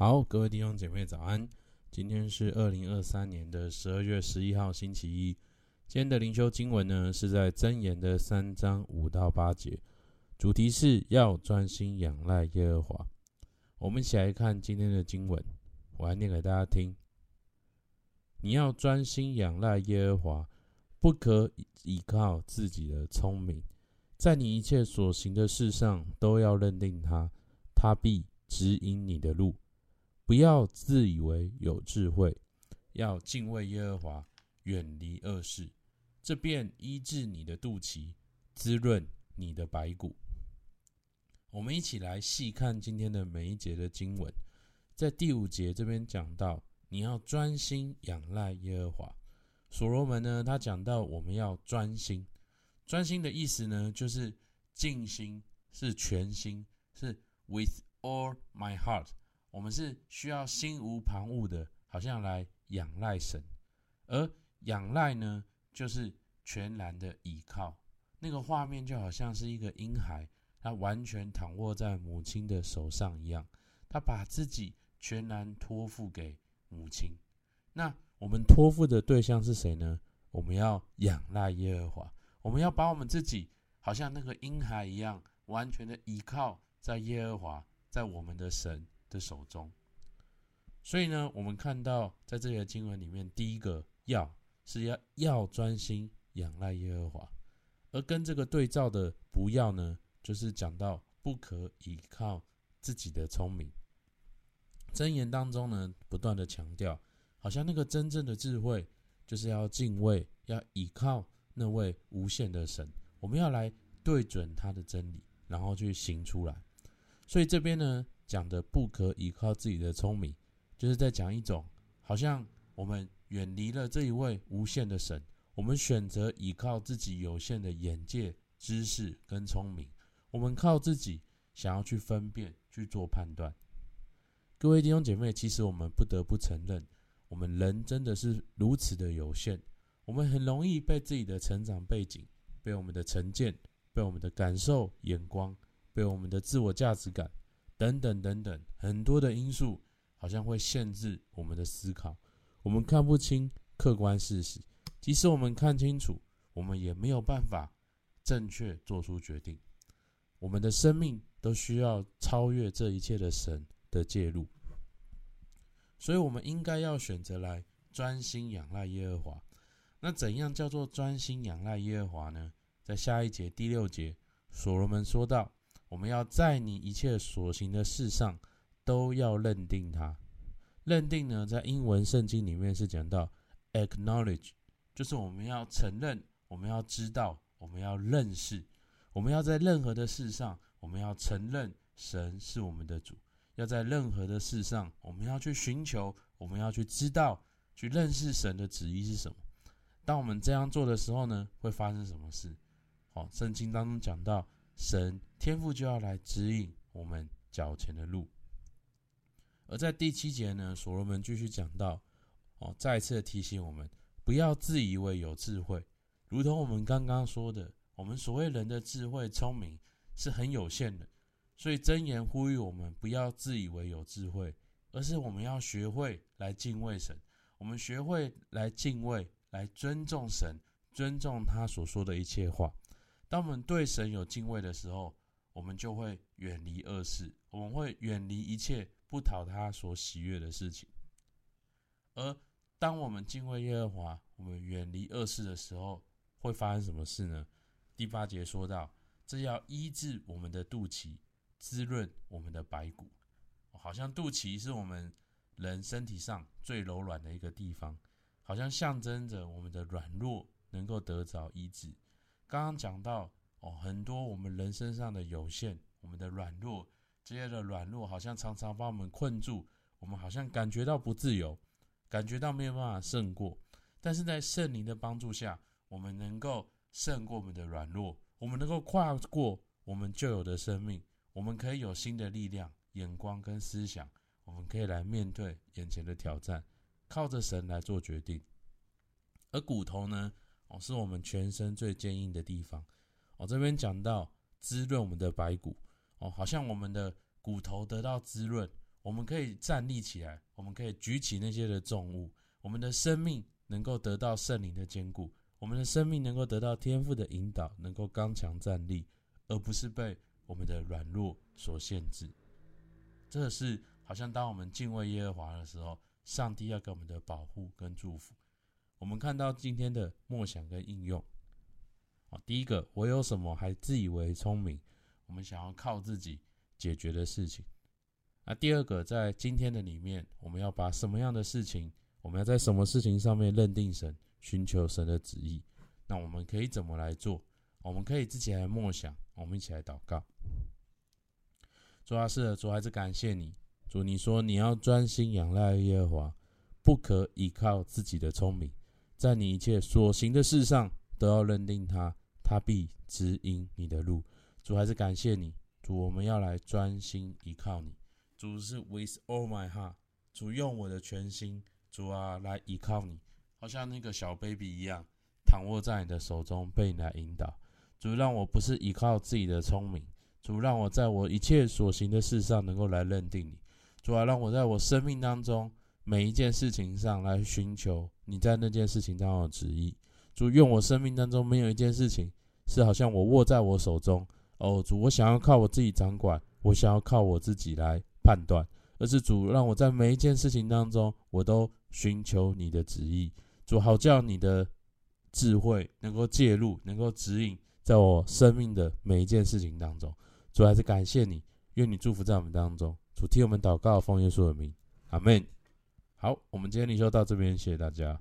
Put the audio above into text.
好，各位弟兄姐妹早安。今天是二零二三年的十二月十一号，星期一。今天的灵修经文呢，是在箴言的三章五到八节，主题是要专心仰赖耶和华。我们一起来看今天的经文，我来念给大家听。你要专心仰赖耶和华，不可倚靠自己的聪明，在你一切所行的事上都要认定他，他必指引你的路。不要自以为有智慧，要敬畏耶和华，远离恶事，这便医治你的肚脐，滋润你的白骨。我们一起来细看今天的每一节的经文，在第五节这边讲到，你要专心仰赖耶和华。所罗门呢，他讲到我们要专心，专心的意思呢，就是尽心，是全心，是 with all my heart。我们是需要心无旁骛的，好像来仰赖神，而仰赖呢，就是全然的倚靠。那个画面就好像是一个婴孩，他完全躺卧在母亲的手上一样，他把自己全然托付给母亲。那我们托付的对象是谁呢？我们要仰赖耶和华，我们要把我们自己好像那个婴孩一样，完全的倚靠在耶和华，在我们的神的手中，所以呢，我们看到在这里的经文里面，第一个要是要要专心仰赖耶和华，而跟这个对照的不要呢，就是讲到不可倚靠自己的聪明。箴言当中呢，不断的强调，好像那个真正的智慧，就是要敬畏，要倚靠那位无限的神，我们要来对准他的真理，然后去行出来。所以这边呢。讲的不可依靠自己的聪明，就是在讲一种好像我们远离了这一位无限的神，我们选择依靠自己有限的眼界、知识跟聪明，我们靠自己想要去分辨、去做判断。各位弟兄姐妹，其实我们不得不承认，我们人真的是如此的有限，我们很容易被自己的成长背景、被我们的成见、被我们的感受、眼光、被我们的自我价值感。等等等等，很多的因素好像会限制我们的思考，我们看不清客观事实。即使我们看清楚，我们也没有办法正确做出决定。我们的生命都需要超越这一切的神的介入，所以我们应该要选择来专心仰赖耶和华。那怎样叫做专心仰赖耶和华呢？在下一节第六节，所罗门说道。我们要在你一切所行的事上都要认定他。认定呢，在英文圣经里面是讲到 acknowledge，就是我们要承认，我们要知道，我们要认识，我们要在任何的事上，我们要承认神是我们的主。要在任何的事上，我们要去寻求，我们要去知道，去认识神的旨意是什么。当我们这样做的时候呢，会发生什么事？好，圣经当中讲到。神天父就要来指引我们脚前的路，而在第七节呢，所罗门继续讲到，哦，再次提醒我们不要自以为有智慧，如同我们刚刚说的，我们所谓人的智慧聪明是很有限的，所以箴言呼吁我们不要自以为有智慧，而是我们要学会来敬畏神，我们学会来敬畏，来尊重神，尊重他所说的一切话。当我们对神有敬畏的时候，我们就会远离恶事，我们会远离一切不讨他所喜悦的事情。而当我们敬畏耶和华，我们远离恶事的时候，会发生什么事呢？第八节说到，这要医治我们的肚脐，滋润我们的白骨。好像肚脐是我们人身体上最柔软的一个地方，好像象征着我们的软弱能够得着医治。刚刚讲到哦，很多我们人身上的有限，我们的软弱，这些的软弱好像常常把我们困住，我们好像感觉到不自由，感觉到没有办法胜过。但是在圣灵的帮助下，我们能够胜过我们的软弱，我们能够跨过我们旧有的生命，我们可以有新的力量、眼光跟思想，我们可以来面对眼前的挑战，靠着神来做决定。而骨头呢？哦，是我们全身最坚硬的地方。我这边讲到滋润我们的白骨，哦，好像我们的骨头得到滋润，我们可以站立起来，我们可以举起那些的重物，我们的生命能够得到圣灵的坚固，我们的生命能够得到天赋的引导，能够刚强站立，而不是被我们的软弱所限制。这是好像当我们敬畏耶和华的时候，上帝要给我们的保护跟祝福。我们看到今天的默想跟应用。啊，第一个，我有什么还自以为聪明？我们想要靠自己解决的事情。那第二个，在今天的里面，我们要把什么样的事情，我们要在什么事情上面认定神，寻求神的旨意？那我们可以怎么来做？我们可以自己来默想，我们一起来祷告。主啊，是的，主还是感谢你，主你说你要专心仰赖耶和华，不可依靠自己的聪明，在你一切所行的事上。都要认定他，他必指引你的路。主还是感谢你，主我们要来专心依靠你。主是 with all my heart，主用我的全心，主啊来依靠你，好像那个小 baby 一样，躺卧在你的手中，被你来引导。主让我不是依靠自己的聪明，主让我在我一切所行的事上能够来认定你。主啊，让我在我生命当中每一件事情上来寻求你在那件事情当中的旨意。主，愿我生命当中没有一件事情是好像我握在我手中哦。主，我想要靠我自己掌管，我想要靠我自己来判断，而是主让我在每一件事情当中，我都寻求你的旨意。主，好叫你的智慧能够介入，能够指引在我生命的每一件事情当中。主，还是感谢你，愿你祝福在我们当中。主，替我们祷告，奉耶稣的名，阿门。好，我们今天就到这边，谢谢大家。